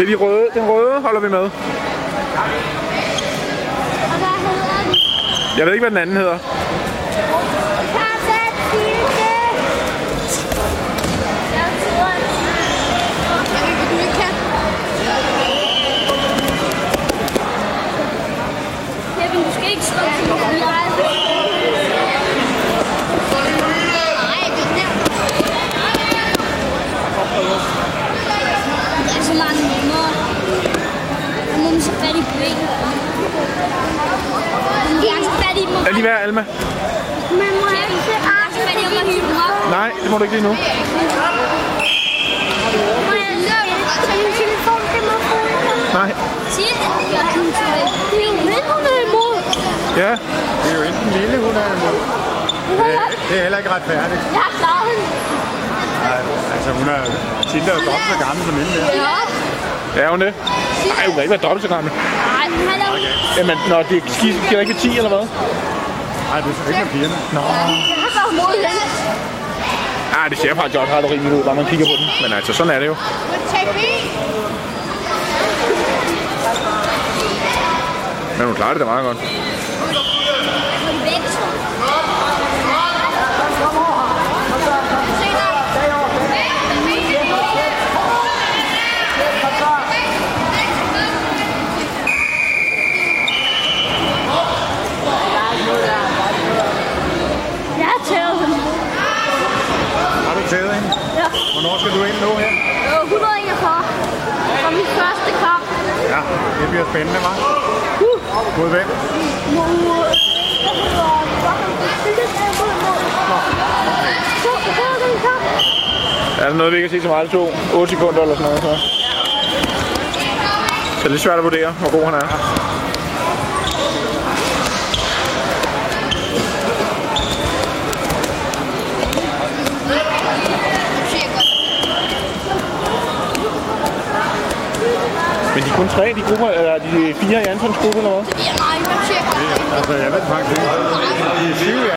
Det er de røde. Den røde holder vi med. Jeg ved ikke, hvad den anden hedder. Er lige værd, Alma? Man må have så fat i dem og hive dem op. Nej, det må du ikke lige nu. Må jeg lukke min telefon til mig? Nej. Sig det. Jeg kan ikke det. Det er er imod. Ja. Det er jo enten lille, hun er imod. Det er, det er heller ikke retfærdigt. Jeg har klaret hende. Nej, altså hun er tit er jo dobbelt så gammel som hende der. Ja. Er hun det? Nej, hun kan ikke være dobbelt så gammel. Nej, han er okay. Jamen, når det skidt, skal der ikke være 10 eller hvad? Nej, det er ikke med pigerne. Nå. Jeg har så mod hende. Ah, det ser faktisk godt ret rimeligt ud, når man kigger på den. Men altså, sådan er det jo. Men hun klarer det da meget godt. Begge to. Jeg har taget hende. Har du taget hende? Ja. Hvornår skal du ind nu her? Det var 141. Fra min første kamp. Ja, det bliver spændende, hva'? Mod hvem? Mod... Er der noget, vi kan se meget? Det tog 8 sekunder eller sådan noget. Så. Så det er lidt svært at vurdere, hvor god han er. Men de er kun tre, de grupper, eller de fire i Antons gruppe, eller hvad? Altså, jeg ved faktisk ikke. De er syv, ja.